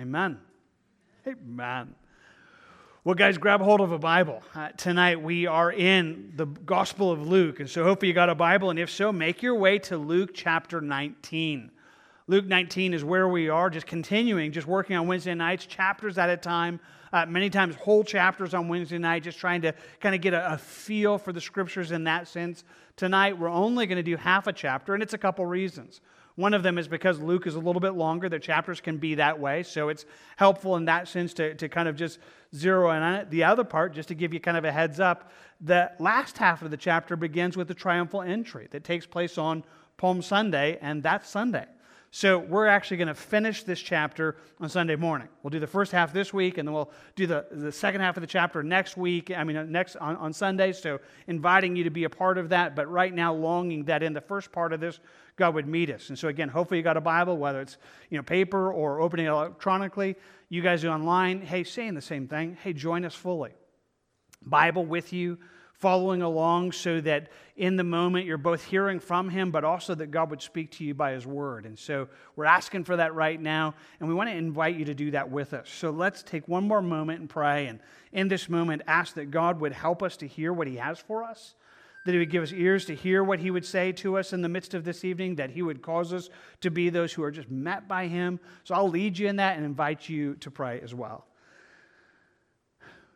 Amen. Amen. Well, guys, grab hold of a Bible. Uh, tonight we are in the Gospel of Luke. And so hopefully you got a Bible. And if so, make your way to Luke chapter 19. Luke 19 is where we are, just continuing, just working on Wednesday nights, chapters at a time, uh, many times whole chapters on Wednesday night, just trying to kind of get a, a feel for the scriptures in that sense. Tonight, we're only going to do half a chapter, and it's a couple reasons. One of them is because Luke is a little bit longer. The chapters can be that way. So it's helpful in that sense to, to kind of just zero in on it. The other part, just to give you kind of a heads up, the last half of the chapter begins with the triumphal entry that takes place on Palm Sunday, and that's Sunday. So we're actually going to finish this chapter on Sunday morning. We'll do the first half this week, and then we'll do the, the second half of the chapter next week. I mean, uh, next on, on Sunday. So inviting you to be a part of that. But right now, longing that in the first part of this, God would meet us. And so again, hopefully you got a Bible, whether it's you know paper or opening it electronically. You guys are online. Hey, saying the same thing. Hey, join us fully. Bible with you following along so that in the moment you're both hearing from him, but also that God would speak to you by his word. And so we're asking for that right now, and we want to invite you to do that with us. So let's take one more moment and pray. And in this moment, ask that God would help us to hear what he has for us. That he would give us ears to hear what he would say to us in the midst of this evening, that he would cause us to be those who are just met by him. So I'll lead you in that and invite you to pray as well.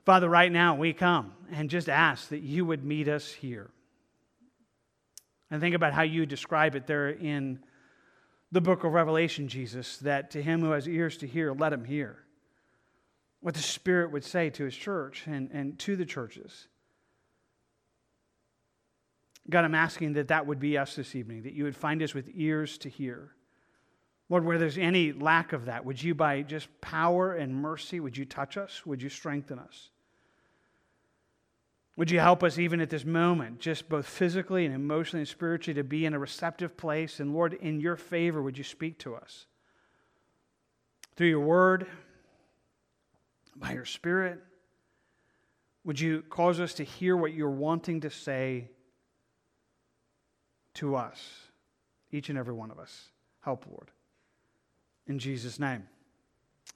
Father, right now we come and just ask that you would meet us here. And think about how you describe it there in the book of Revelation, Jesus, that to him who has ears to hear, let him hear. What the Spirit would say to his church and, and to the churches. God, I'm asking that that would be us this evening, that you would find us with ears to hear. Lord, where there's any lack of that, would you, by just power and mercy, would you touch us? Would you strengthen us? Would you help us even at this moment, just both physically and emotionally and spiritually, to be in a receptive place? And Lord, in your favor, would you speak to us? Through your word, by your spirit, would you cause us to hear what you're wanting to say to us, each and every one of us? Help, Lord. In Jesus' name.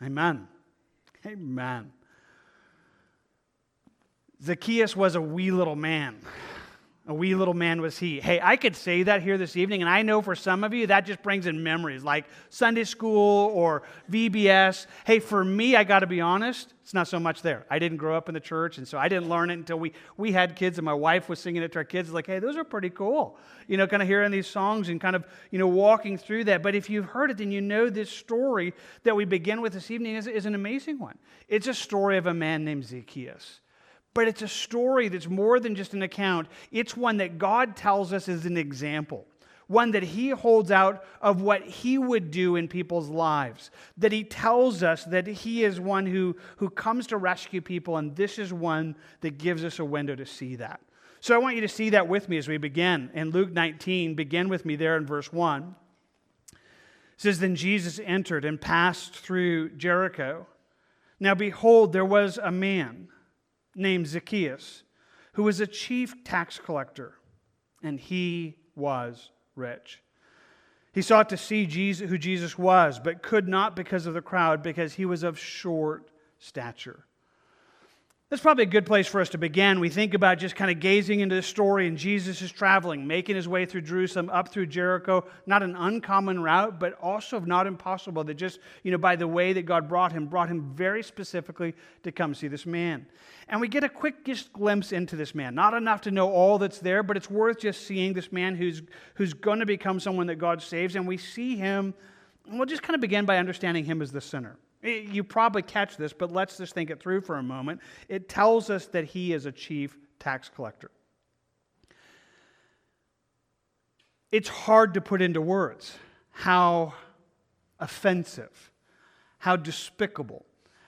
Amen. Amen. Zacchaeus was a wee little man. A wee little man was he. Hey, I could say that here this evening, and I know for some of you that just brings in memories like Sunday school or VBS. Hey, for me, I got to be honest, it's not so much there. I didn't grow up in the church, and so I didn't learn it until we, we had kids, and my wife was singing it to our kids. like, hey, those are pretty cool. You know, kind of hearing these songs and kind of, you know, walking through that. But if you've heard it, then you know this story that we begin with this evening is, is an amazing one. It's a story of a man named Zacchaeus. But it's a story that's more than just an account. It's one that God tells us as an example, one that He holds out of what He would do in people's lives. That He tells us that He is one who, who comes to rescue people, and this is one that gives us a window to see that. So I want you to see that with me as we begin. In Luke 19, begin with me there in verse 1. It says, Then Jesus entered and passed through Jericho. Now behold, there was a man named Zacchaeus, who was a chief tax collector, and he was rich. He sought to see Jesus, who Jesus was, but could not because of the crowd, because he was of short stature. That's probably a good place for us to begin. We think about just kind of gazing into the story, and Jesus is traveling, making his way through Jerusalem, up through Jericho. Not an uncommon route, but also not impossible. That just, you know, by the way that God brought him, brought him very specifically to come see this man. And we get a quick just glimpse into this man. Not enough to know all that's there, but it's worth just seeing this man who's, who's going to become someone that God saves. And we see him, and we'll just kind of begin by understanding him as the sinner. Eh, you probably catch this, but let's just think it through for a moment. It tells us that he is a chief tax collector. It's hard to put into words how offensive, how despicable,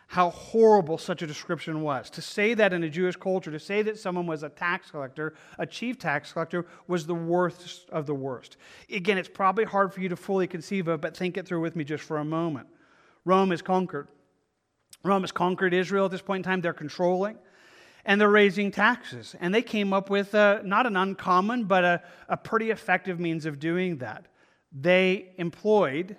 how horrible such a description was. To say that in a Jewish culture, to say that someone was a tax collector, a chief tax collector, was the worst of the worst. Again, it's probably hard for you to fully conceive of, but think it through with me just for a moment. Rome is conquered. Rome has conquered Israel at this point in time. They're controlling and they're raising taxes. And they came up with a, not an uncommon, but a, a pretty effective means of doing that. They employed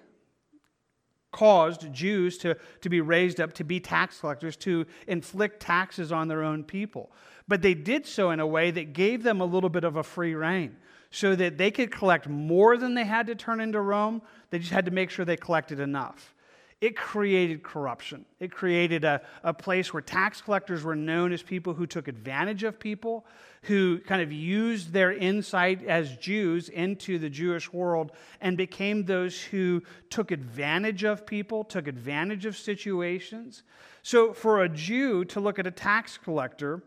caused Jews to, to be raised up to be tax collectors, to inflict taxes on their own people. But they did so in a way that gave them a little bit of a free reign so that they could collect more than they had to turn into Rome. They just had to make sure they collected enough. It created corruption. It created a, a place where tax collectors were known as people who took advantage of people, who kind of used their insight as Jews into the Jewish world and became those who took advantage of people, took advantage of situations. So, for a Jew to look at a tax collector,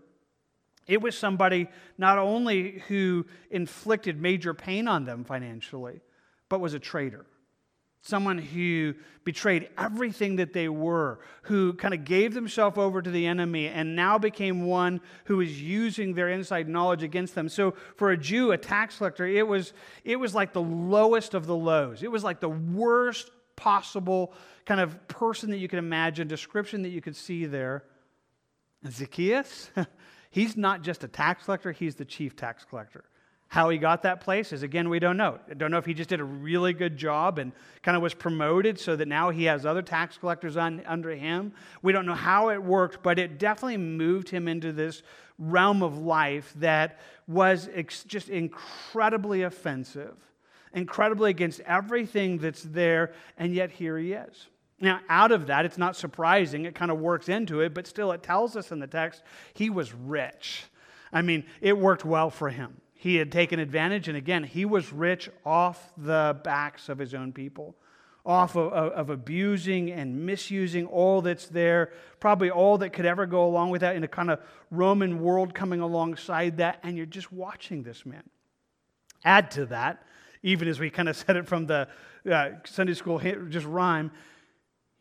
it was somebody not only who inflicted major pain on them financially, but was a traitor someone who betrayed everything that they were, who kind of gave themselves over to the enemy and now became one who was using their inside knowledge against them. So for a Jew, a tax collector, it was, it was like the lowest of the lows. It was like the worst possible kind of person that you could imagine, description that you could see there. And Zacchaeus, he's not just a tax collector, he's the chief tax collector. How he got that place is, again, we don't know. I don't know if he just did a really good job and kind of was promoted so that now he has other tax collectors on, under him. We don't know how it worked, but it definitely moved him into this realm of life that was ex- just incredibly offensive, incredibly against everything that's there, and yet here he is. Now, out of that, it's not surprising. It kind of works into it, but still, it tells us in the text he was rich. I mean, it worked well for him. He had taken advantage, and again, he was rich off the backs of his own people, off of, of, of, abusing and misusing all that's there, probably all that could ever go along with that in a kind of Roman world coming alongside that, and you're just watching this man. Add to that, even as we kind of said it from the uh, Sunday school just rhyme,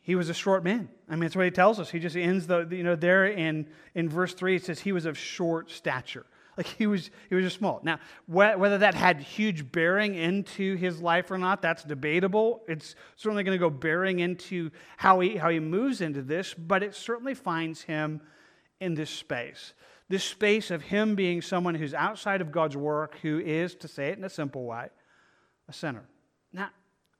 he was a short man. I mean, that's what he tells us. He just ends the, you know, there in, in verse 3, it says he was of short stature. Like he was, he was just small. Now, whether that had huge bearing into his life or not, that's debatable. It's certainly going to go bearing into how he, how he moves into this, but it certainly finds him in this space. This space of him being someone who's outside of God's work, who is, to say it in a simple way, a sinner. Now,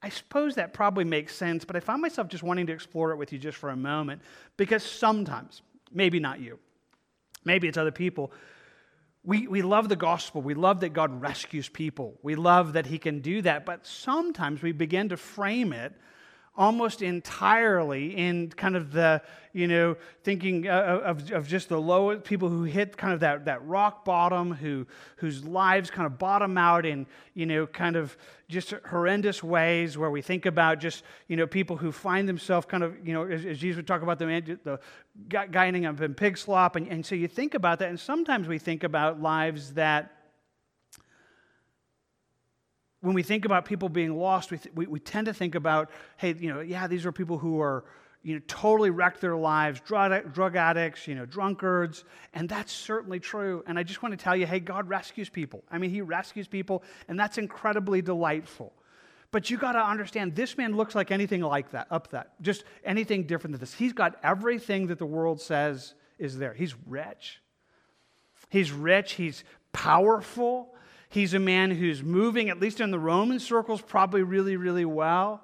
I suppose that probably makes sense, but I find myself just wanting to explore it with you just for a moment because sometimes, maybe not you, maybe it's other people, we, we love the gospel. We love that God rescues people. We love that He can do that. But sometimes we begin to frame it almost entirely in kind of the, you know, thinking uh, uh, of, of just the low people who hit kind of that, that rock bottom, who, whose lives kind of bottom out in, you know, kind of just horrendous ways where we think about just, you know, people who find themselves kind of, you know, as, as Jesus would talk about the, man, the guy ending up in pig slop. And, and so you think about that. And sometimes we think about lives that when we think about people being lost, we, th- we, we, tend to think about, hey, you know, yeah, these are people who are, you know, totally wrecked their lives, drug, drug addicts, you know, drunkards, and that's certainly true. And I just want to tell you, hey, God rescues people. I mean, He rescues people, and that's incredibly delightful. But you got to understand, this man looks like anything like that, up that, just anything different than this. He's got everything that the world says is there. He's rich. He's rich. He's powerful. He's a man who's moving, at least in the Roman circles, probably really, really well.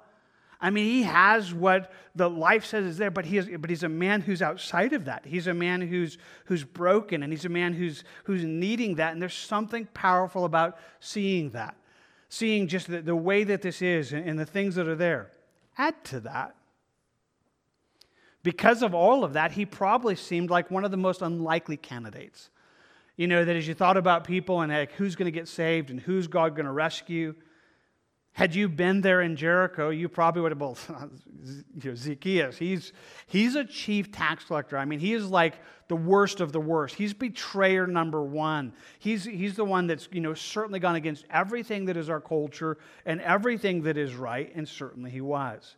I mean, he has what the life says is there, but, he is, but he's a man who's outside of that. He's a man who's, who's broken, and he's a man who's, who's needing that. And there's something powerful about seeing that, seeing just the, the way that this is and, and the things that are there. Add to that, because of all of that, he probably seemed like one of the most unlikely candidates you know, that as you thought about people and like, who's going to get saved and who's God going to rescue, had you been there in Jericho, you probably would have, well, you know, Zacchaeus, he's, he's a chief tax collector. I mean, he is like the worst of the worst. He's betrayer number one. He's, he's the one that's, you know, certainly gone against everything that is our culture and everything that is right, and certainly he was.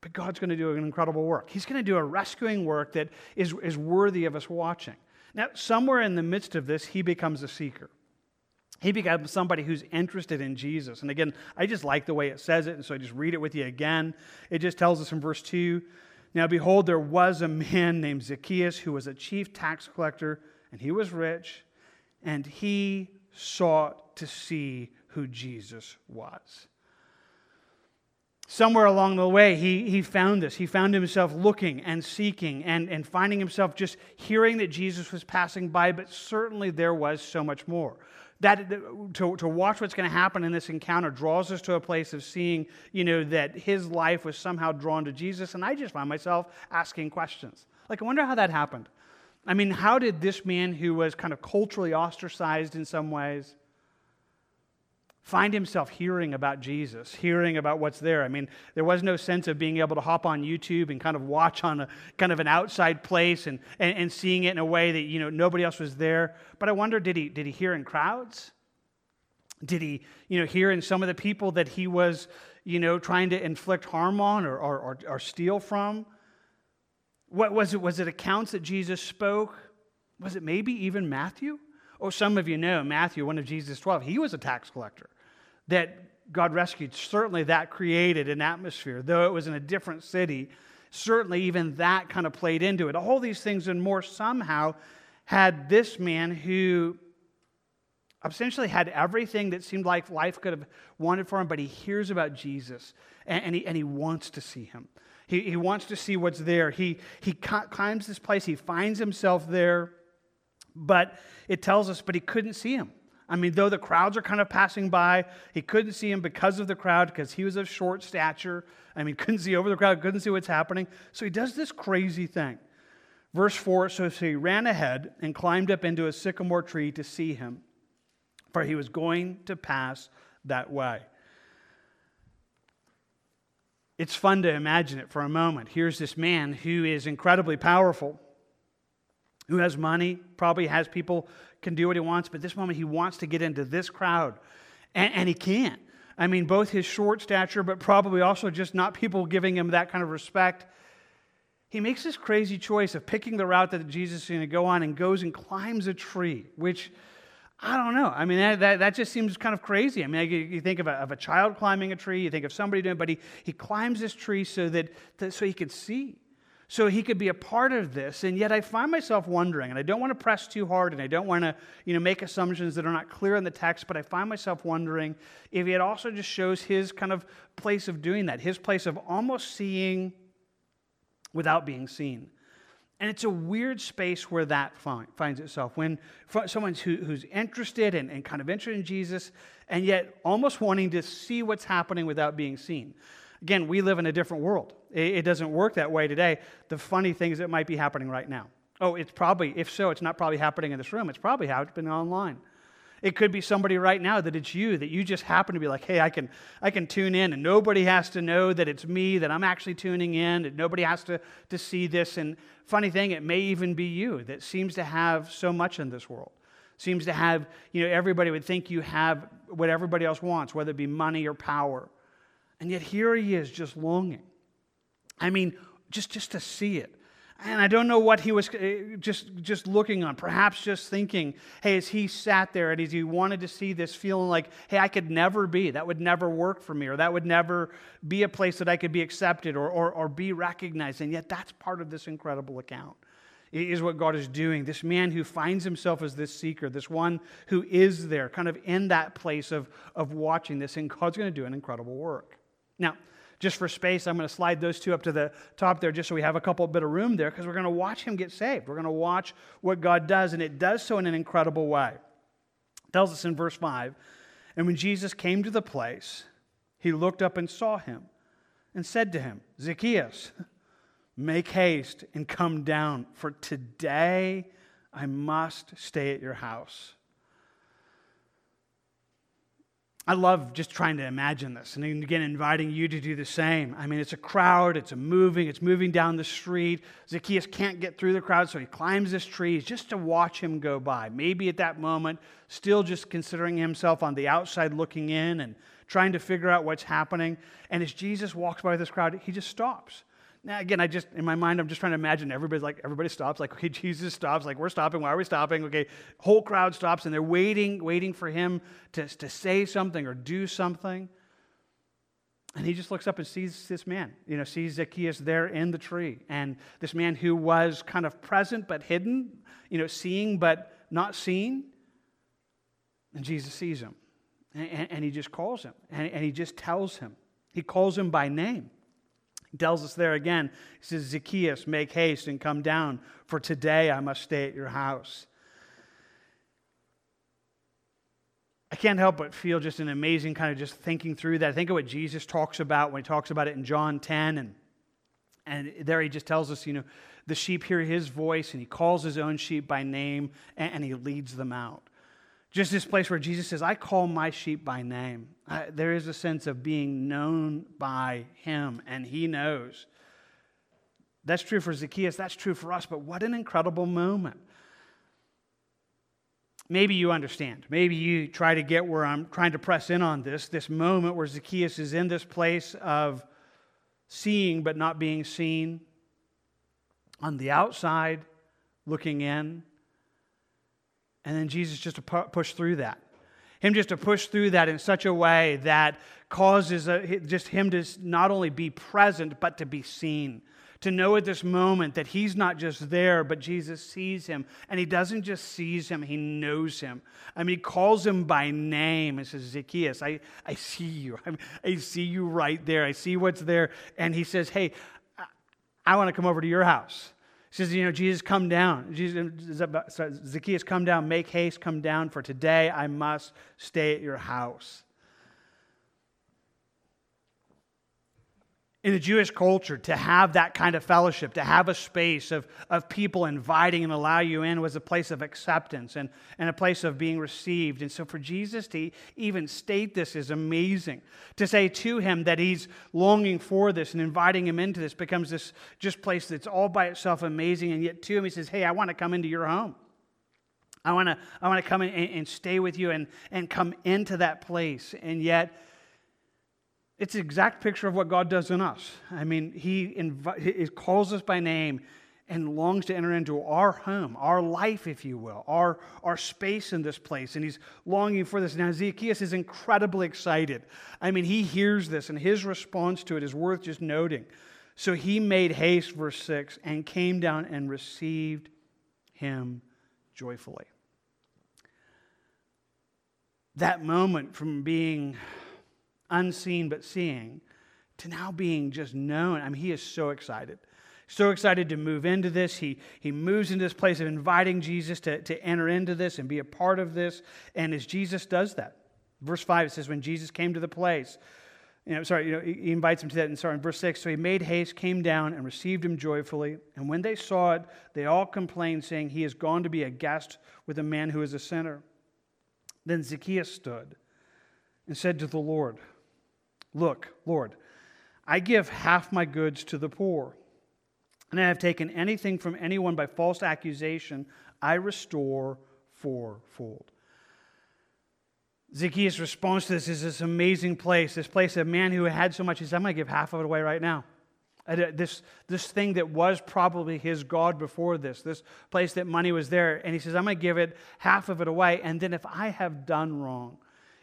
But God's going to do an incredible work. He's going to do a rescuing work that is, is worthy of us watching. Now, somewhere in the midst of this, he becomes a seeker. He becomes somebody who's interested in Jesus. And again, I just like the way it says it, and so I just read it with you again. It just tells us in verse 2 Now, behold, there was a man named Zacchaeus who was a chief tax collector, and he was rich, and he sought to see who Jesus was. Somewhere along the way, he, he found this. He found himself looking and seeking and, and finding himself just hearing that Jesus was passing by, but certainly there was so much more. That, to, to watch what's going to happen in this encounter draws us to a place of seeing, you know, that his life was somehow drawn to Jesus. And I just find myself asking questions. Like, I wonder how that happened. I mean, how did this man who was kind of culturally ostracized in some ways, find himself hearing about Jesus, hearing about what's there. I mean, there was no sense of being able to hop on YouTube and kind of watch on a kind of an outside place and, and, and seeing it in a way that, you know, nobody else was there. But I wonder, did he, did he hear in crowds? Did he, you know, hear in some of the people that he was, you know, trying to inflict harm on or, or, or, or steal from? What was it? Was it accounts that Jesus spoke? Was it maybe even Matthew? Oh, some of you know Matthew, one of Jesus' 12, he was a tax collector that God rescued. Certainly that created an atmosphere, though it was in a different city. Certainly, even that kind of played into it. All these things and more somehow had this man who essentially had everything that seemed like life could have wanted for him, but he hears about Jesus and, and he, and he wants to see him. He, he wants to see what's there. He, he climbs this place, he finds himself there. But it tells us, but he couldn't see him. I mean, though the crowds are kind of passing by, he couldn't see him because of the crowd, because he was of short stature. I mean, couldn't see over the crowd, couldn't see what's happening. So he does this crazy thing. Verse 4 so he ran ahead and climbed up into a sycamore tree to see him, for he was going to pass that way. It's fun to imagine it for a moment. Here's this man who is incredibly powerful who has money, probably has people, can do what he wants, but this moment he wants to get into this crowd, and, and he can't. I mean, both his short stature, but probably also just not people giving him that kind of respect. He makes this crazy choice of picking the route that Jesus is going to go on and goes and climbs a tree, which I don't know. I mean, that, that, that, just seems kind of crazy. I mean, you think of a, of a child climbing a tree, you think of somebody doing it, but he, he climbs this tree so that, that so he can see so he could be a part of this. And yet I find myself wondering, and I don't want to press too hard, and I don't want to you know, make assumptions that are not clear in the text, but I find myself wondering if it also just shows his kind of place of doing that, his place of almost seeing without being seen. And it's a weird space where that find, finds itself. When someone who, who's interested and, and kind of interested in Jesus, and yet almost wanting to see what's happening without being seen. Again, we live in a different world. It doesn't work that way today. The funny things that might be happening right now. Oh, it's probably, if so, it's not probably happening in this room. It's probably happening online. It could be somebody right now that it's you, that you just happen to be like, hey, I can, I can tune in, and nobody has to know that it's me, that I'm actually tuning in, that nobody has to, to see this. And funny thing, it may even be you that seems to have so much in this world. Seems to have, you know, everybody would think you have what everybody else wants, whether it be money or power. And yet here he is just longing. I mean, just, just to see it. And I don't know what he was uh, just, just looking on, perhaps just thinking, hey, as he sat there and as he wanted to see this, feeling like, hey, I could never be, that would never work for me, or that would never be a place that I could be accepted or, or, or be recognized. And yet that's part of this incredible account is what God is doing. This man who finds himself as this seeker, this one who is there, kind of in that place of, of watching this, and God's going to do an incredible work. Now, just for space, I'm going to slide those two up to the top there just so we have a couple bit of room there because we're going to watch him get saved. We're going to watch what God does, and it does so in an incredible way. It tells us in verse 5 And when Jesus came to the place, he looked up and saw him and said to him, Zacchaeus, make haste and come down, for today I must stay at your house. I love just trying to imagine this. And again, inviting you to do the same. I mean, it's a crowd, it's a moving, it's moving down the street. Zacchaeus can't get through the crowd, so he climbs this tree just to watch him go by. Maybe at that moment, still just considering himself on the outside looking in and trying to figure out what's happening. And as Jesus walks by this crowd, he just stops. Now, again, I just, in my mind, I'm just trying to imagine everybody's like, everybody stops. Like, okay, Jesus stops. Like, we're stopping. Why are we stopping? Okay, whole crowd stops and they're waiting, waiting for him to, to say something or do something. And he just looks up and sees this man, you know, sees Zacchaeus there in the tree. And this man who was kind of present but hidden, you know, seeing but not seen. And Jesus sees him. And, and, and he just calls him. And, and he just tells him He calls him by name. Tells us there again, he says, Zacchaeus, make haste and come down, for today I must stay at your house. I can't help but feel just an amazing kind of just thinking through that. I think of what Jesus talks about when he talks about it in John 10. And, and there he just tells us, you know, the sheep hear his voice and he calls his own sheep by name and, and he leads them out. Just this place where Jesus says, I call my sheep by name. I, there is a sense of being known by him and he knows. That's true for Zacchaeus, that's true for us, but what an incredible moment maybe you understand. Maybe you try to get where I'm trying to press in on this this moment where Zacchaeus is in this place of seeing but not being seen, on the outside looking in. And then Jesus just to push through that. Him just to push through that in such a way that causes uh, a, just him to not only be present, but to be seen to know at this moment that he's not just there, but Jesus sees him. And he doesn't just sees him, he knows him. I mean, he calls him by name and says, Zacchaeus, I, I see you. I, I see you right there. I see what's there. And he says, Hey, I, I want to come over to your house. He says, You know, Jesus, come down. Jesus, Zacchaeus, come down. Make haste, come down, for today I must stay at your house. In the Jewish culture, to have that kind of fellowship, to have a space of, of people inviting and allow you in was a place of acceptance and, and a place of being received. And so for Jesus to even state this is amazing. To say to him that he's longing for this and inviting him into this becomes this just place that's all by itself amazing. And yet to him, he says, Hey, I want to come into your home. I want to, I want to come in and, and stay with you and, and come into that place. And yet, it's the exact picture of what God does in us. I mean, He, invi- he calls us by name and longs to enter into our home, our life, if you will, our, our space in this place. And he's longing for this. Now, Zacchaeus is incredibly excited. I mean, he hears this, and his response to it is worth just noting. So he made haste, verse 6, and came down and received him joyfully. That moment from being unseen but seeing, to now being just known. I mean, he is so excited. So excited to move into this. He, he moves into this place of inviting Jesus to, to enter into this and be a part of this. And as Jesus does that, verse 5, it says, When Jesus came to the place, you know, sorry, you know, he invites him to that. And sorry, in verse 6, so he made haste, came down, and received him joyfully. And when they saw it, they all complained, saying, He has gone to be a guest with a man who is a sinner. Then Zacchaeus stood and said to the Lord, Look, Lord, I give half my goods to the poor, and I have taken anything from anyone by false accusation, I restore fourfold. Zacchaeus' response to this is this amazing place, this place, a man who had so much, he said, I'm going to give half of it away right now. This, this thing that was probably his God before this, this place that money was there. And he says, I'm going to give it half of it away. And then if I have done wrong,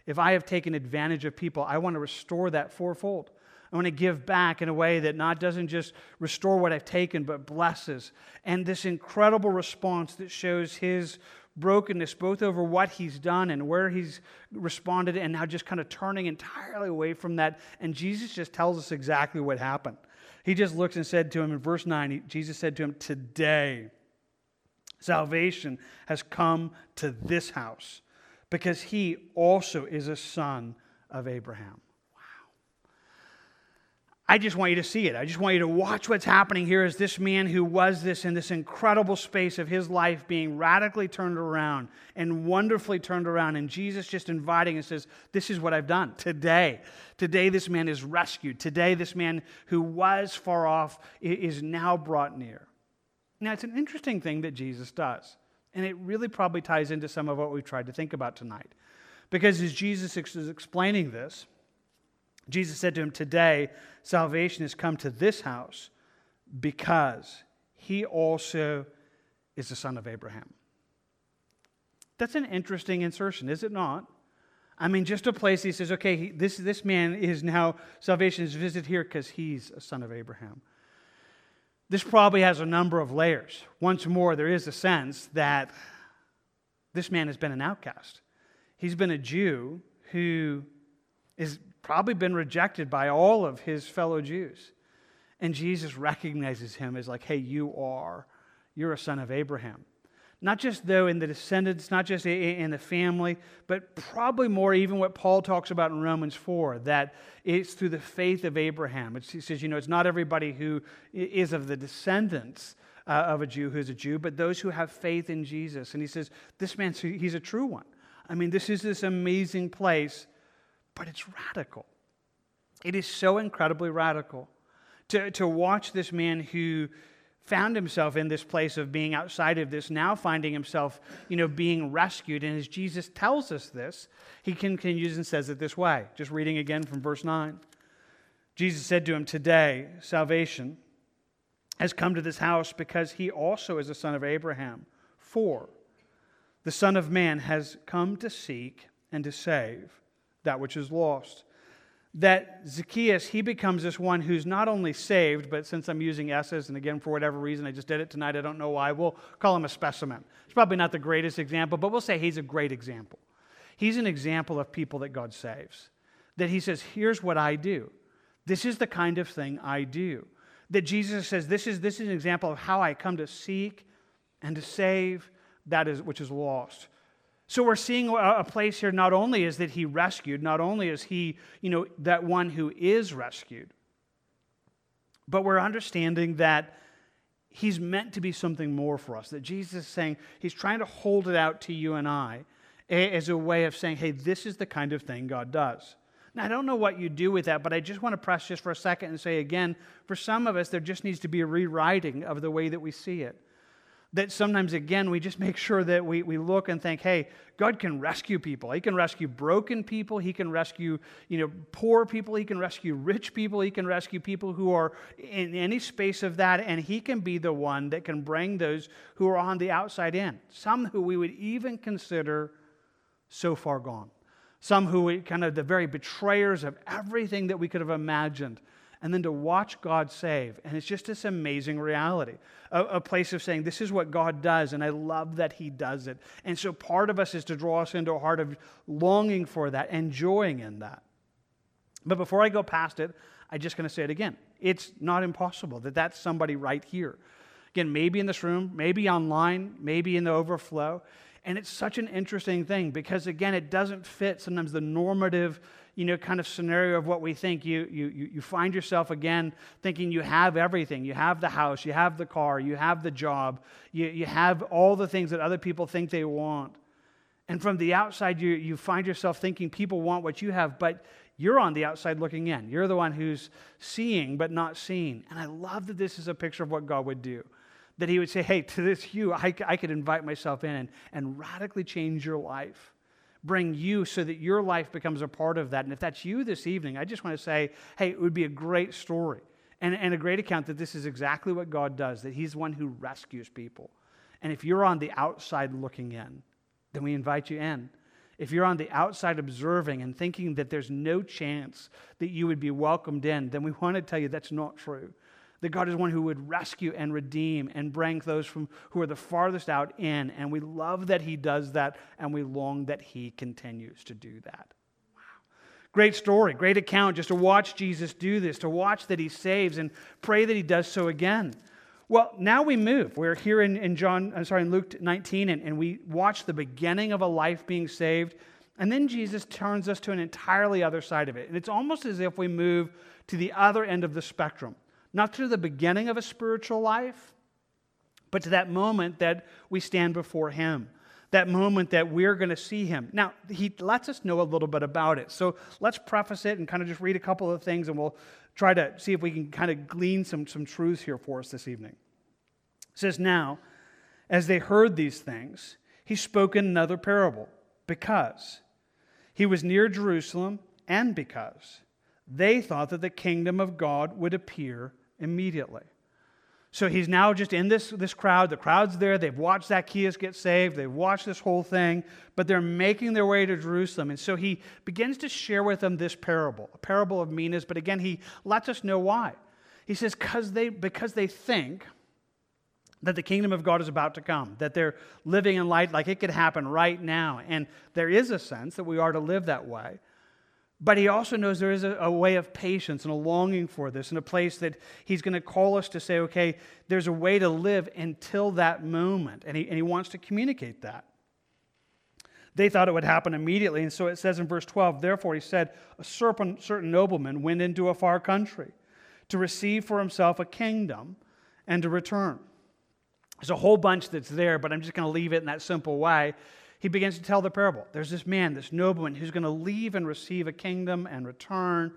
if I have taken advantage of people, I want to restore that fourfold. I want to give back in a way that not doesn't just restore what I've taken, but blesses. And this incredible response that shows his brokenness, both over what he's done and where he's responded, and now just kind of turning entirely away from that. And Jesus just tells us exactly what happened. He just looks and said to him in verse 9, Jesus said to him, Today, salvation has come to this house because he also is a son of Abraham. Wow. I just want you to see it. I just want you to watch what's happening here as this man who was this in this incredible space of his life being radically turned around and wonderfully turned around. And Jesus just inviting and says, This is what I've done today. Today, this man is rescued. Today, this man who was far off is now brought near. Now, it's an interesting thing that Jesus does. And it really probably ties into some of what we've tried to think about tonight. Because as Jesus is explaining this, Jesus said to him, Today, salvation has come to this house because he also is the son of Abraham. That's an interesting insertion, is it not? I mean, just a place he says, okay, this, this man is now, salvation is visited here because he's a son of Abraham. This probably has a number of layers. Once more, there is a sense that this man has been an outcast. He's been a Jew who has probably been rejected by all of his fellow Jews. And Jesus recognizes him as like, hey, you are. You're a son of Abraham. Not just, though, in the descendants, not just in the family, but probably more even what Paul talks about in Romans 4 that it's through the faith of Abraham. It's, he says, you know, it's not everybody who is of the descendants uh, of a Jew who's a Jew, but those who have faith in Jesus. And he says, this man, he's a true one. I mean, this is this amazing place, but it's radical. It is so incredibly radical to, to watch this man who found himself in this place of being outside of this, now finding himself, you know, being rescued. And as Jesus tells us this, he continues and says it this way. Just reading again from verse 9. Jesus said to him, Today, salvation has come to this house because he also is a son of Abraham. For the Son of Man has come to seek and to save that which is lost that Zacchaeus, he becomes this one who's not only saved, but since I'm using S's, and again, for whatever reason, I just did it tonight, I don't know why, we'll call him a specimen. It's probably not the greatest example, but we'll say he's a great example. He's an example of people that God saves. That he says, here's what I do. This is the kind of thing I do. That Jesus says, this is, this is an example of how I come to seek and to save that is, which is lost. So we're seeing a place here not only is that he rescued, not only is he, you know, that one who is rescued, but we're understanding that he's meant to be something more for us. That Jesus is saying he's trying to hold it out to you and I as a way of saying, hey, this is the kind of thing God does. Now, I don't know what you do with that, but I just want to press just for a second and say again, for some of us, there just needs to be a rewriting of the way that we see it that sometimes, again, we just make sure that we, we look and think, hey, God can rescue people. He can rescue broken people. He can rescue, you know, poor people. He can rescue rich people. He can rescue people who are in any space of that. And He can be the one that can bring those who are on the outside in. Some who we would even consider so far gone. Some who we kind of the very betrayers of everything that we could have imagined and then to watch God save. And it's just this amazing reality a, a, place of saying, This is what God does, and I love that He does it. And so part of us is to draw us into a heart of longing for that, enjoying in that. But before I go past it, I'm just going to say it again. It's not impossible that that's somebody right here. Again, maybe in this room, maybe online, maybe in the overflow. And it's such an interesting thing because, again, it doesn't fit sometimes the normative you know, kind of scenario of what we think, you, you, you find yourself again thinking you have everything. You have the house, you have the car, you have the job, you, you have all the things that other people think they want. And from the outside, you, you find yourself thinking people want what you have, but you're on the outside looking in. You're the one who's seeing but not seeing. And I love that this is a picture of what God would do. That He would say, hey, to this you, I, I could invite myself in and, and radically change your life bring you so that your life becomes a part of that. And if that's you this evening, I just want to say, hey, it would be a great story and, and a great account that this is exactly what God does, that He's one who rescues people. And if you're on the outside looking in, then we invite you in. If you're on the outside observing and thinking that there's no chance that you would be welcomed in, then we want to tell you that's not true that God is one who would rescue and redeem and bring those from who are the farthest out in. And we love that He does that, and we long that He continues to do that. Wow. Great story, great account just to watch Jesus do this, to watch that He saves and pray that He does so again. Well, now we move. We're here in, in John, I'm sorry, in Luke 19, and, and we watch the beginning of a life being saved. And then Jesus turns us to an entirely other side of it. And it's almost as if we move to the other end of the spectrum not to the beginning of a spiritual life, but to that moment that we stand before Him, that moment that we're going to see Him. Now, He lets us know a little bit about it. So let's preface it and kind of just read a couple of things, and we'll try to see if we can kind of glean some, some truths here for us this evening. It says, Now, as they heard these things, He spoke in another parable, because He was near Jerusalem, and because they thought that the kingdom of God would appear immediately. So he's now just in this, this crowd. The crowd's there. They've watched Zacchaeus get saved. They've watched this whole thing, but they're making their way to Jerusalem. And so he begins to share with them this parable, a parable of minas. But again, he lets us know why. He says, Cause they, because they think that the kingdom of God is about to come, that they're living in light like it could happen right now. And there is a sense that we are to live that way. But he also knows there is a, a, way of patience and a longing for this, and a place that he's going to call us to say, okay, there's a way to live until that moment. And he, and he wants to communicate that. They thought it would happen immediately. And so it says in verse 12, therefore he said, a certain, certain nobleman went into a far country to receive for himself a kingdom and to return. There's a whole bunch that's there, but I'm just going to leave it in that simple way he begins to tell the parable. There's this man, this nobleman, who's going to leave and receive a kingdom and return.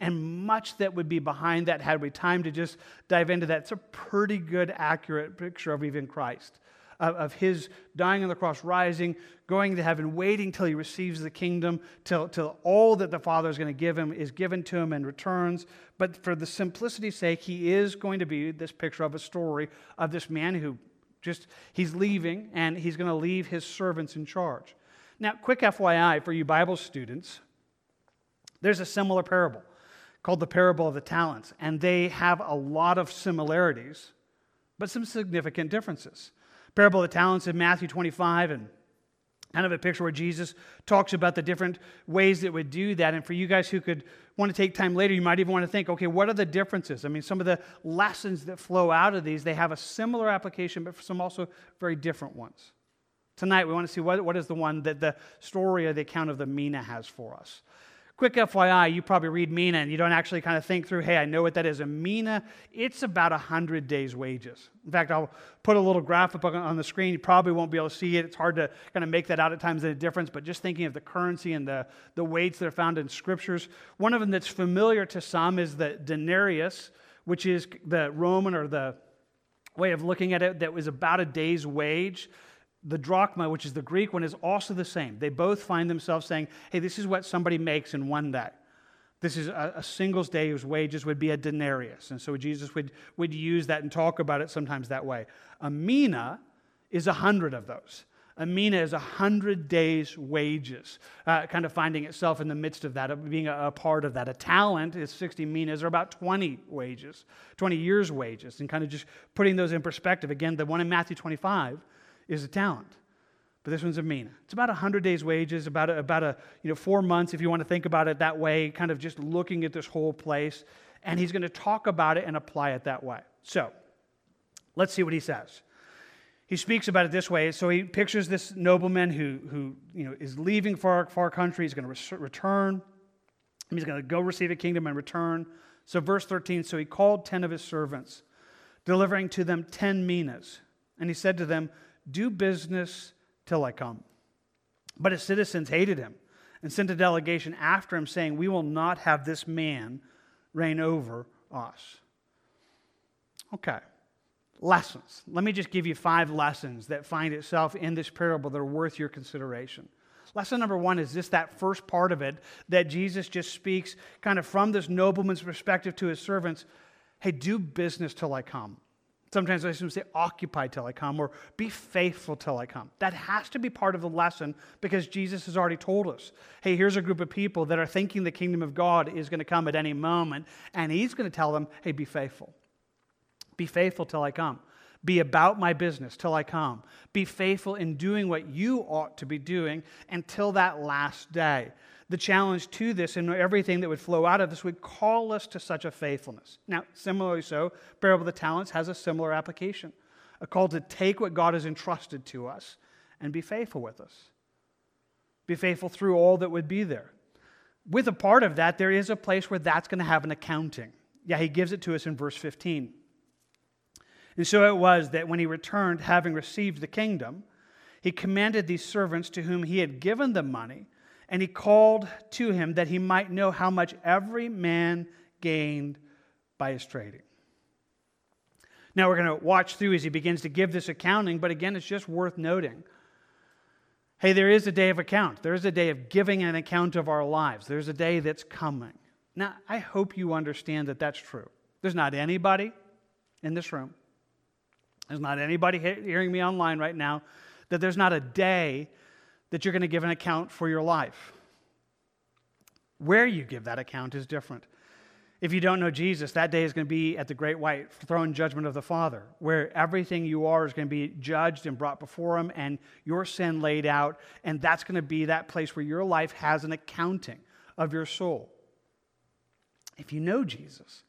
And much that would be behind that, had we time to just dive into that, it's a pretty good, accurate picture of even Christ, of, of his dying on the cross, rising, going to heaven, waiting till he receives the kingdom, till, till all that the Father is going to give him is given to him and returns. But for the simplicity's sake, he is going to be this picture of a story of this man who just, he's leaving and he's going to leave his servants in charge. Now, quick FYI for you Bible students, there's a similar parable called the parable of the talents, and they have a lot of similarities, but some significant differences. Parable of the talents in Matthew 25 and kind of a picture where Jesus talks about the different ways that would do that. And for you guys who could want to take time later, you might even want to think, okay, what are the differences? I mean, some of the lessons that flow out of these, they have a similar application, but some also very different ones. Tonight, we want to see what, what is the one that the story or the account of the Mina has for us. Quick FYI, you probably read Mina and you don't actually kind of think through, hey, I know what that is. A Mina, it's about 100 days' wages. In fact, I'll put a little graphic up on the screen. You probably won't be able to see it. It's hard to kind of make that out at times in a difference, but just thinking of the currency and the, the weights that are found in scriptures. One of them that's familiar to some is the denarius, which is the Roman or the way of looking at it that was about a day's wage the drachma, which is the Greek one, is also the same. They both find themselves saying, hey, this is what somebody makes in one day. This is a, a singles day's wages would be a denarius. And so Jesus would, would use that and talk about it sometimes that way. A mina is a hundred of those. A mina is a hundred days' wages, uh, kind of finding itself in the midst of that, being a, a, part of that. A talent is 60 minas, or about 20 wages, 20 years' wages, and kind of just putting those in perspective. Again, the one in Matthew 25 is a talent. But this one's a mina. It's about 100 days' wages, about a, about a you know four months if you want to think about it that way, kind of just looking at this whole place. And he's going to talk about it and apply it that way. So let's see what he says. He speaks about it this way. So he pictures this nobleman who, who you know, is leaving far, far country. He's going to re- return. He's going to go receive a kingdom and return. So, verse 13 so he called 10 of his servants, delivering to them 10 minas. And he said to them, do business till I come. But his citizens hated him and sent a delegation after him, saying, We will not have this man reign over us. Okay. Lessons. Let me just give you five lessons that find itself in this parable that are worth your consideration. Lesson number one is this that first part of it that Jesus just speaks kind of from this nobleman's perspective to his servants hey, do business till I come. Sometimes I say, occupy till I come, or be faithful till I come. That has to be part of the lesson because Jesus has already told us hey, here's a group of people that are thinking the kingdom of God is going to come at any moment, and He's going to tell them, hey, be faithful. Be faithful till I come. Be about my business till I come. Be faithful in doing what you ought to be doing until that last day the challenge to this and everything that would flow out of this would call us to such a faithfulness. Now, similarly so, Parable of the Talents has a similar application a call to take what God has entrusted to us and be faithful with us. Be faithful through all that would be there. With a part of that, there is a place where that's going to have an accounting. Yeah, he gives it to us in verse 15. And so it was that when he returned, having received the kingdom, he commanded these servants to whom he had given the money and he called to him that he might know how much every man gained by his trading. Now we're going to watch through as he begins to give this accounting, but again, it's just worth noting. Hey, there is a day of account. There is a day of giving an account of our lives. There's a day that's coming. Now, I hope you understand that that's true. There's not anybody in this room, there's not anybody hearing me online right now, that there's not a day that you're going to give an account for your life. Where you give that account is different. If you don't know Jesus, that day is going to be at the great white throne judgment of the Father, where everything you are is going to be judged and brought before Him and your sin laid out. And that's going to be that place where your life has an accounting of your soul. If you know Jesus,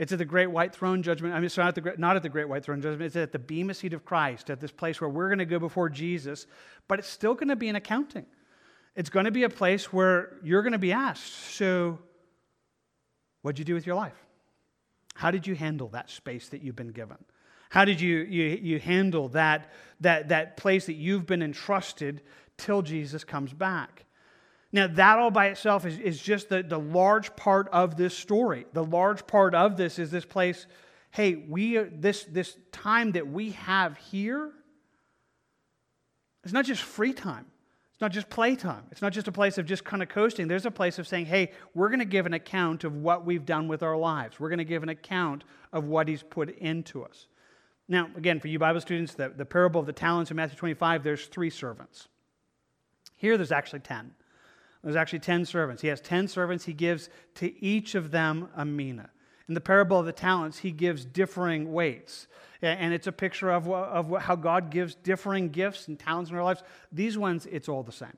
it's at the great white throne judgment. I mean, sorry, not, the, not at the great white throne judgment. It's at the bema seat of Christ, at this place where we're going to go before Jesus, but it's still going to be an accounting. It's going to be a place where you're going to be asked, so what'd you do with your life? How did you handle that space that you've been given? How did you, you, you handle that, that, that place that you've been entrusted till Jesus comes back? Now, that all by itself is, is just the, the large part of this story. The large part of this is this place, hey, we this, this time that we have here, it's not just free time. It's not just playtime. It's not just a place of just kind of coasting. There's a place of saying, hey, we're going to give an account of what we've done with our lives. We're going to give an account of what He's put into us. Now, again, for you Bible students, the, the parable of the talents in Matthew 25, there's three servants. Here, there's actually 10. There's actually 10 servants. He has 10 servants. He gives to each of them a mina. In the parable of the talents, he gives differing weights. And it's a picture of, of how God gives differing gifts and talents in our lives. These ones, it's all the same.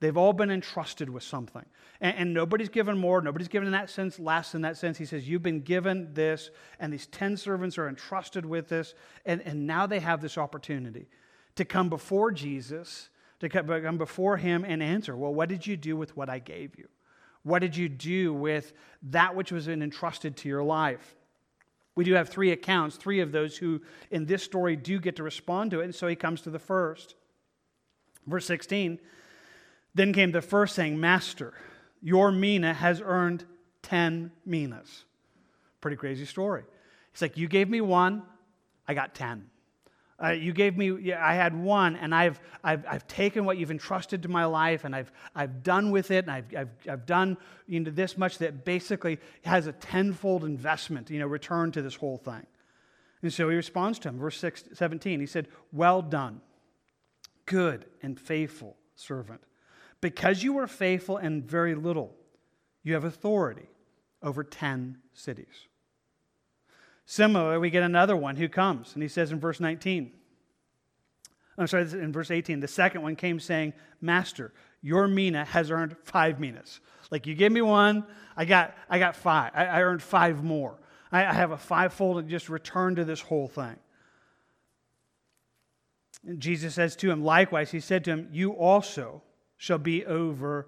They've all been entrusted with something. And, and, nobody's given more, nobody's given in that sense less in that sense. He says, You've been given this, and these 10 servants are entrusted with this, and, and now they have this opportunity to come before Jesus to come before him and answer, Well, what did you do with what I gave you? What did you do with that which was entrusted to your life? We do have three accounts, three of those who in this story do get to respond to it. And so he comes to the first. Verse 16 Then came the first saying, Master, your mina has earned 10 minas. Pretty crazy story. He's like, You gave me one, I got 10. Uh, you gave me, I had one, and I've, I've, I've taken what you've entrusted to my life, and I've, I've done with it, and I've, I've, I've done you know, this much that basically has a tenfold investment, you know, return to this whole thing. And so he responds to him, verse 6, 17. He said, Well done, good and faithful servant. Because you were faithful and very little, you have authority over 10 cities. Similarly, we get another one who comes, and he says in verse 19, I'm sorry, in verse 18, the second one came saying, Master, your mina has earned five minas. Like you give me one, I got, I got five. I, I earned five more. I, I have a fivefold and just return to this whole thing. And Jesus says to him, likewise, he said to him, You also shall be over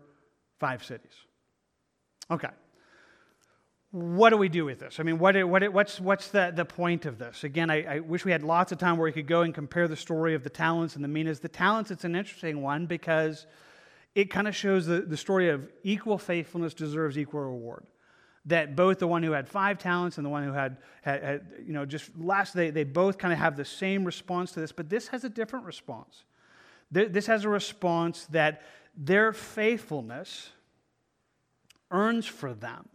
five cities. Okay what do we do with this? I mean, what, what, what's, what's the, the point of this? Again, I, I, wish we had lots of time where we could go and compare the story of the talents and the minas. The talents, it's an interesting one because it kind of shows the, the story of equal faithfulness deserves equal reward. That both the one who had five talents and the one who had, had, had you know, just last, they, they both kind of have the same response to this, but this has a different response. This has a response that their faithfulness earns for them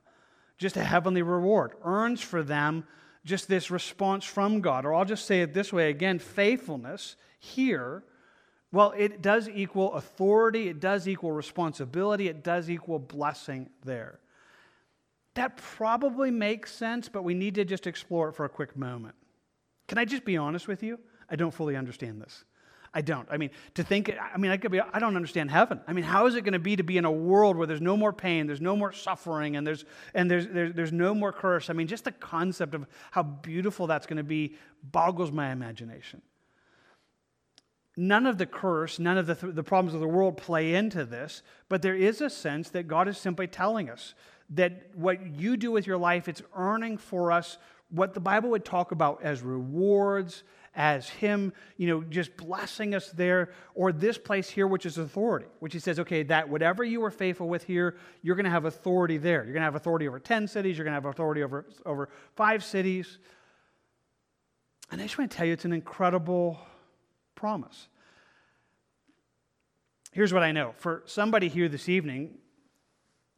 just a heavenly reward, earns for them just this response from God. Or I'll just say it this way again faithfulness here, well, it does equal authority, it does equal responsibility, it does equal blessing there. That probably makes sense, but we need to just explore it for a quick moment. Can I just be honest with you? I don't fully understand this. I don't. I mean, to think, I mean, I, could be, I don't understand heaven. I mean, how is it going to be to be in a world where there's no more pain, there's no more suffering, and there's, and there's, there's, there's no more curse? I mean, just the concept of how beautiful that's going to be boggles my imagination. None of the curse, none of the, th- the problems of the world play into this, but there is a sense that God is simply telling us that what you do with your life, it's earning for us what the Bible would talk about as rewards, as Him, you know, just blessing us there, or this place here, which is authority, which He says, okay, that whatever you were faithful with here, you're going to have authority there. You're going to have authority over 10 cities, you're going to have authority over, over five cities. And I just want to tell you, it's an incredible promise. Here's what I know for somebody here this evening,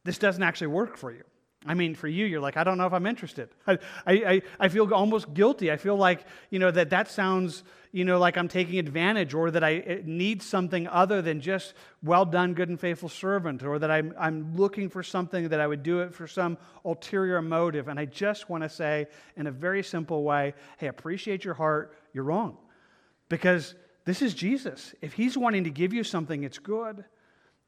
this doesn't actually work for you. I mean, for you, you're like, I don't know if I'm interested. I, I, I feel almost guilty. I feel like, you know, that that sounds, you know, like I'm taking advantage or that I eh, need something other than just well done, good and faithful servant, or that I'm, I'm looking for something that I would do it for some ulterior motive. And I just want to say, in a very simple way, hey, appreciate your heart. You're wrong. Because this is Jesus. If he's wanting to give you something, it's good.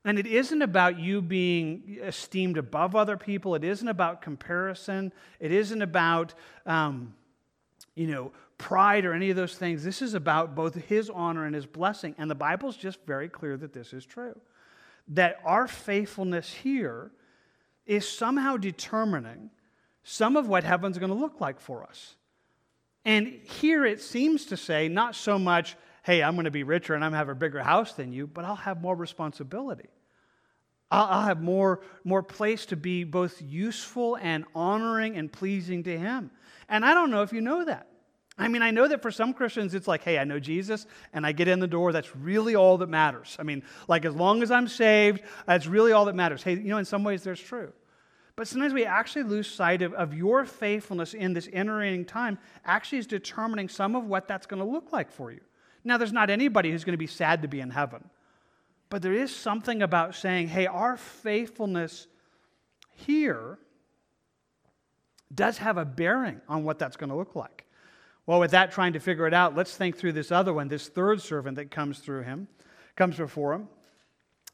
And it isn't about you being esteemed above other people. It isn't about comparison. It isn't about, um, you know, pride or any of those things. This is about both his honor and his blessing. And the Bible's just very clear that this is true. That our faithfulness here is somehow determining some of what heaven's going to look like for us. And here it seems to say not so much, hey, I'm going to be richer and I'm going to have a bigger house than you, but I'll have more responsibility. I'll, have more, more place to be both useful and honoring and pleasing to Him. And I don't know if you know that. I mean, I know that for some Christians, it's like, hey, I know Jesus and I get in the door. That's really all that matters. I mean, like, as long as I'm saved, that's really all that matters. Hey, you know, in some ways, there's true. But sometimes we actually lose sight of, of your faithfulness in this entering time, actually is determining some of what that's going to look like for you. Now, there's not anybody who's going to be sad to be in heaven. But there is something about saying, hey, our faithfulness here does have a bearing on what that's going to look like. Well, with that, trying to figure it out, let's think through this other one, this third servant that comes through him, comes before him.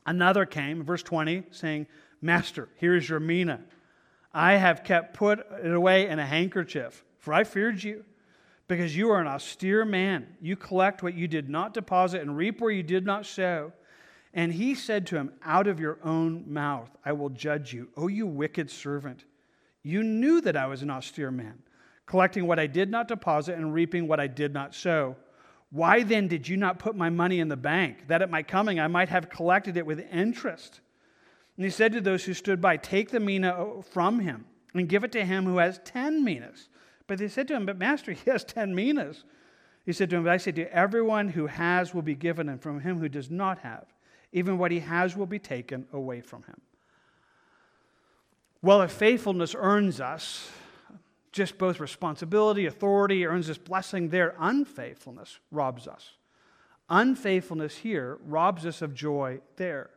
Another came, verse 20, saying, Master, here is your mina. I have kept put it away in a handkerchief, for I feared you, because you are an austere man. You collect what you did not deposit and reap where you did not sow. And he said to him, Out of your own mouth I will judge you, O you wicked servant. You knew that I was an austere man, collecting what I did not deposit and reaping what I did not sow. Why then did you not put my money in the bank, that at my coming I might have collected it with interest? And he said to those who stood by, Take the mina from him and give it to him who has ten minas. But they said to him, But master, he has ten minas. He said to him, But I say to everyone who has will be given, and from him who does not have even what he has will be taken away from him. Well, if faithfulness earns us just both responsibility, authority, earns us blessing, their unfaithfulness robs us. Unfaithfulness here robs us of joy there.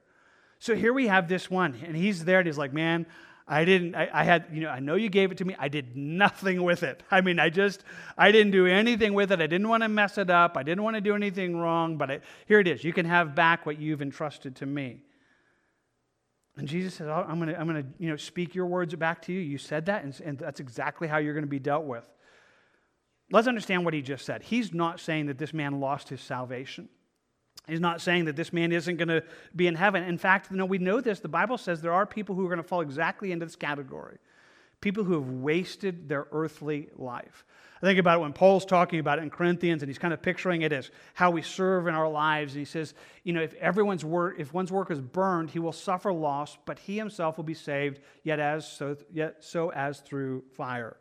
So here we have this one, and he's there, and he's like, Man, I didn't, I, I, had, you know, I know you gave it to me. I did nothing with it. I mean, I just, I didn't do anything with it. I didn't want to mess it up. I didn't want to do anything wrong, but I, here it is. You can have back what you've entrusted to me. And Jesus says, oh, I'm going to, I'm going to you know, speak your words back to you. You said that, and, and that's exactly how you're going to be dealt with. Let's understand what he just said. He's not saying that this man lost his salvation. He's not saying that this man isn't going to be in heaven. In fact, know, we know this. The Bible says there are people who are going to fall exactly into this category people who have wasted their earthly life. I think about it when Paul's talking about it in Corinthians, and he's kind of picturing it as how we serve in our lives. And he says, you know, if everyone's work, if one's work is burned, he will suffer loss, but he himself will be saved, yet as so, yet so as through fire.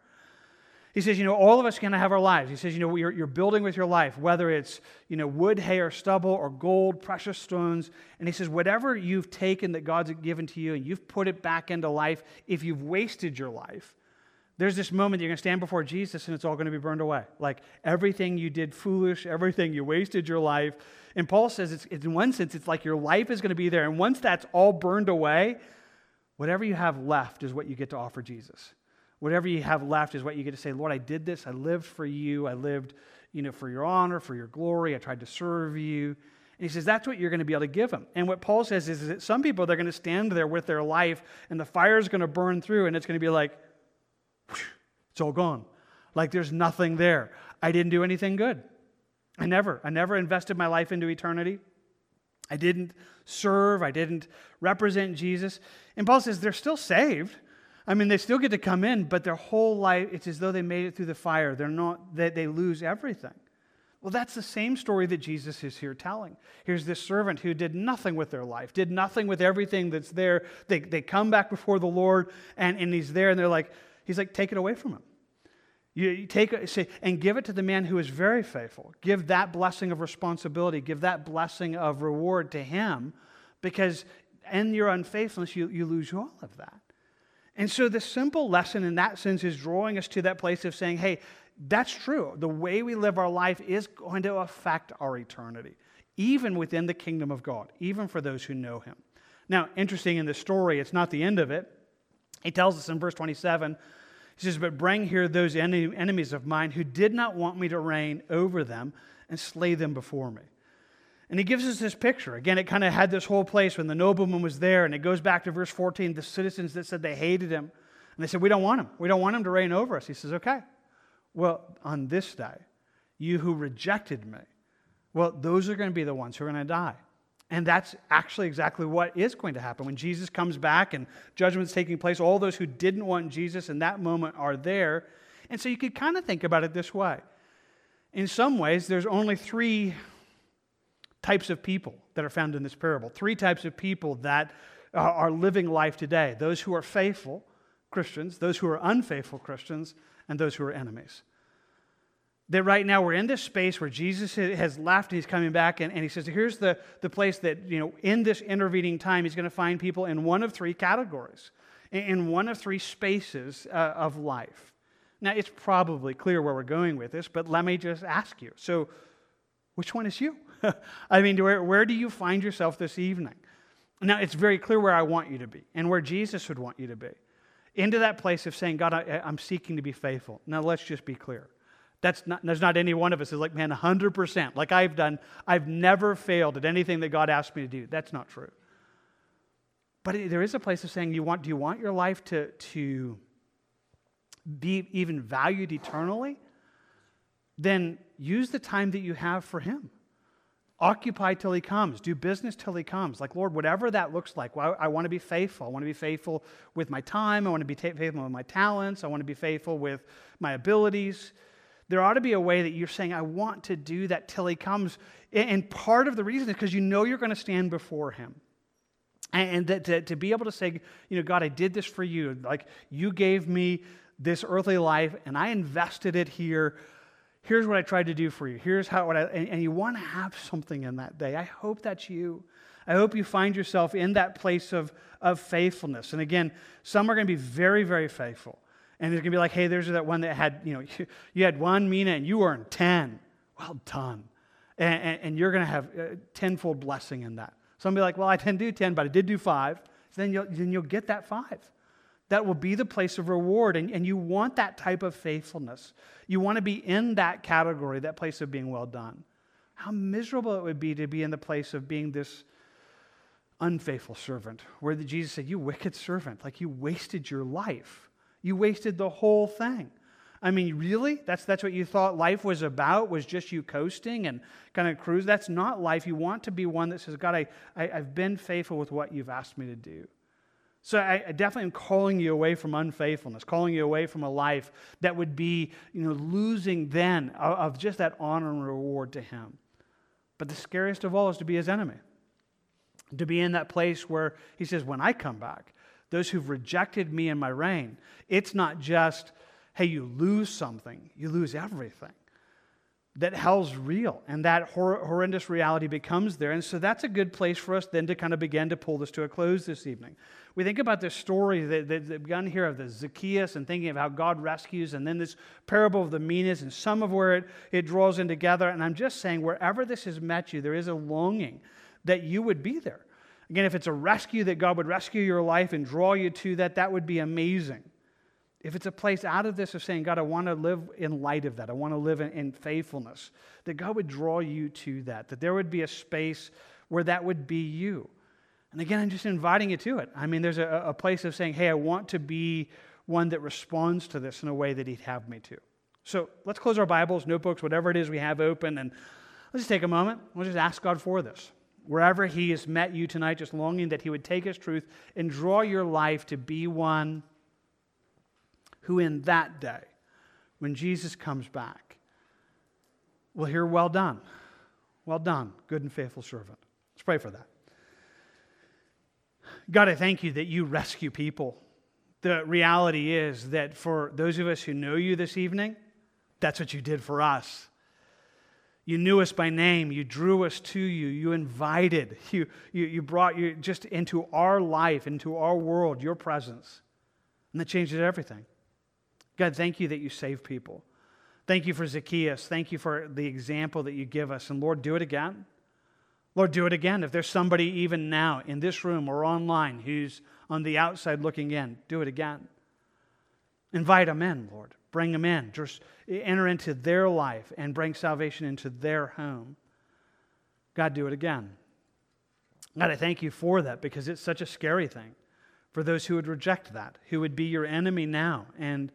He says, you know, all of us can have our lives. He says, you know, you're, you're building with your life, whether it's, you know, wood, hay, or stubble, or gold, precious stones. And he says, whatever you've taken that God's given to you and you've put it back into life, if you've wasted your life, there's this moment you're going to stand before Jesus and it's all going to be burned away. Like everything you did foolish, everything you wasted your life. And Paul says, it's, in one sense, it's like your life is going to be there. And once that's all burned away, whatever you have left is what you get to offer Jesus. Whatever you have left is what you get to say, Lord, I did this. I lived for you. I lived, you know, for your honor, for your glory. I tried to serve you. And he says that's what you're going to be able to give them. And what Paul says is, is that some people, they're going to stand there with their life and the fire is going to burn through and it's going to be like, it's all gone. Like there's nothing there. I didn't do anything good. I never, I never invested my life into eternity. I didn't serve. I didn't represent Jesus. And Paul says they're still saved. I mean, they still get to come in, but their whole life, it's as though they made it through the fire. They're not, they, they lose everything. Well, that's the same story that Jesus is here telling. Here's this servant who did nothing with their life, did nothing with everything that's there. They, they come back before the Lord, and, and he's there, and they're like, he's like, take it away from him. You, you take it, say, and give it to the man who is very faithful. Give that blessing of responsibility, give that blessing of reward to him, because in your unfaithfulness, you, you lose all of that. And so the simple lesson in that sense is drawing us to that place of saying, hey, that's true. The way we live our life is going to affect our eternity, even within the kingdom of God, even for those who know Him. Now, interesting in this story, it's not the end of it. He tells us in verse 27, he says, But bring here those enemies of mine who did not want me to reign over them and slay them before me. And he gives us this picture. Again, it kind of had this whole place when the nobleman was there, and it goes back to verse 14 the citizens that said they hated him. And they said, We don't want him. We don't want him to reign over us. He says, Okay. Well, on this day, you who rejected me, well, those are going to be the ones who are going to die. And that's actually exactly what is going to happen. When Jesus comes back and judgment's taking place, all those who didn't want Jesus in that moment are there. And so you could kind of think about it this way. In some ways, there's only three types of people that are found in this parable. Three types of people that are living life today those who are faithful Christians, those who are unfaithful Christians, and those who are enemies that right now we're in this space where Jesus has left and he's coming back, and, and he says, Here's the, the place that, you know, in this intervening time, he's going to find people in one of three categories, in one of three spaces uh, of life. Now, it's probably clear where we're going with this, but let me just ask you. So, which one is you? I mean, where, where do you find yourself this evening? Now, it's very clear where I want you to be and where Jesus would want you to be. Into that place of saying, God, I, I'm seeking to be faithful. Now, let's just be clear. That's not, there's not any one of us who's like, man, 100%. Like I've done, I've never failed at anything that God asked me to do. That's not true. But there is a place of saying, you want, do you want your life to, to be even valued eternally? Then use the time that you have for Him. Occupy till He comes. Do business till He comes. Like, Lord, whatever that looks like, well, I, want to be faithful. I want to be faithful with my time. I want to be faithful with my talents. I want to be faithful with my abilities. There ought to be a way that you're saying, I want to do that till he comes. And part of the reason is because you know you're going to stand before him. And that to, to be able to say, you know, God, I did this for you. Like, you gave me this earthly life and I invested it here. Here's what I tried to do for you. Here's how, what I, and, and you want to have something in that day. I hope that's you. I hope you find yourself in that place of, of faithfulness. And again, some are going to be very, very faithful. And it's going to be like, hey, there's that one that had, you know, you had one mina and you earned 10. Well done. And, and, and you're going to have a tenfold blessing in that. Some be like, well, I didn't do 10, but I did do five. Then you'll, then you'll get that five. That will be the place of reward. And, and you want that type of faithfulness. You want to be in that category, that place of being well done. How miserable it would be to be in the place of being this unfaithful servant, where Jesus said, You wicked servant, like you wasted your life you wasted the whole thing. I mean, really? That's, that's what you thought life was about, was just you coasting and kind of cruise? That's not life. You want to be one that says, God, I, I, have been faithful with what you've asked me to do. So I, I, definitely am calling you away from unfaithfulness, calling you away from a life that would be, you know, losing then of, of just that honor and reward to Him. But the scariest of all is to be His enemy, to be in that place where He says, when I come back, those who've rejected me and my reign. It's not just, hey, you lose something, you lose everything. That hell's real, and that hor- horrendous reality becomes there. And so that's a good place for us then to kind of begin to pull this to a close this evening. We think about this story that, that, that begun here of the Zacchaeus and thinking of how God rescues, and then this parable of the minas, and some of where it, it draws in together. And I'm just saying, wherever this has met you, there is a longing that you would be there Again, if it's a rescue that God would rescue your life and draw you to that, that would be amazing. If it's a place out of this of saying, God, I want to live in light of that, I want to live in, in faithfulness, that God would draw you to that, that there would be a space where that would be you. And again, I'm just inviting you to it. I mean, there's a, a place of saying, hey, I want to be one that responds to this in a way that He'd have me to. So let's close our Bibles, notebooks, whatever it is we have open, and let's just take a moment. We'll just ask God for this wherever He has met you tonight, just longing that He would take His truth and draw your life to be one who, in that day, when Jesus comes back, will hear, Well done. Well done, good and faithful servant. Let's pray for that. God, I thank you that you rescue people. The reality is that for those of us who know you this evening, that's what you did for us. You knew us by name. You drew us to you. You invited. You, you, you brought you just into our life, into our world, your presence. And that changes everything. God, thank you that you save people. Thank you for Zacchaeus. Thank you for the example that you give us. And Lord, do it again. Lord, do it again. If there's somebody even now in this room or online who's on the outside looking in, do it again. Invite them in, Lord. Bring them in. Just enter into their life and bring salvation into their home. God, do it again. God, I thank you for that because it's such a scary thing for those who would reject that, who would be your enemy now and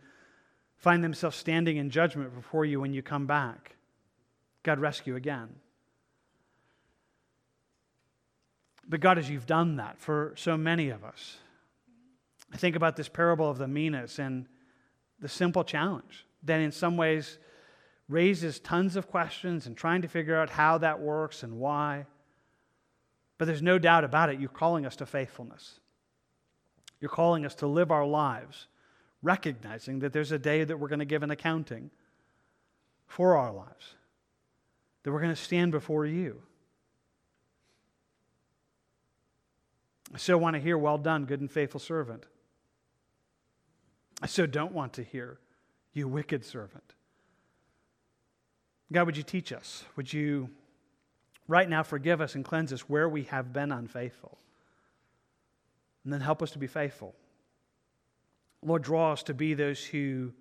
find themselves standing in judgment before you when you come back. God, rescue again. But God, as you've done that for so many of us, I think about this parable of the minas and the simple challenge that in some ways raises tons of questions and trying to figure out how that works and why. But there's no doubt about it, you're calling us to faithfulness. You're calling us to live our lives recognizing that there's a day that we're going to give an accounting for our lives, that we're going to stand before you. I so want to hear, well done, good and faithful servant. I so don't want to hear, you wicked servant. God, would you teach us? Would you right now forgive us and cleanse us where we have been unfaithful? And then help us to be faithful. Lord, draw us to be those who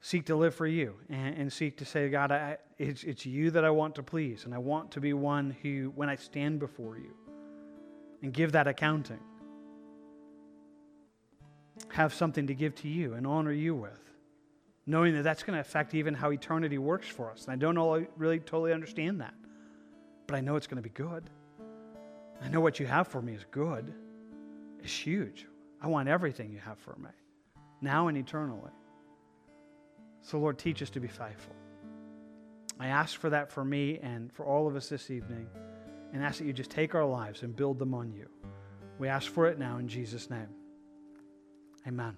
seek to live for you and, and seek to say, God, I, it's, it's you that I want to please, and I want to be one who, when I stand before you and give that accounting, have something to give to you and honor you with, knowing that that's going to affect even how eternity works for us. And I don't really totally understand that, but I know it's going to be good. I know what you have for me is good, it's huge. I want everything you have for me, now and eternally. So, Lord, teach us to be faithful. I ask for that for me and for all of us this evening, and ask that you just take our lives and build them on you. We ask for it now in Jesus' name. Amen.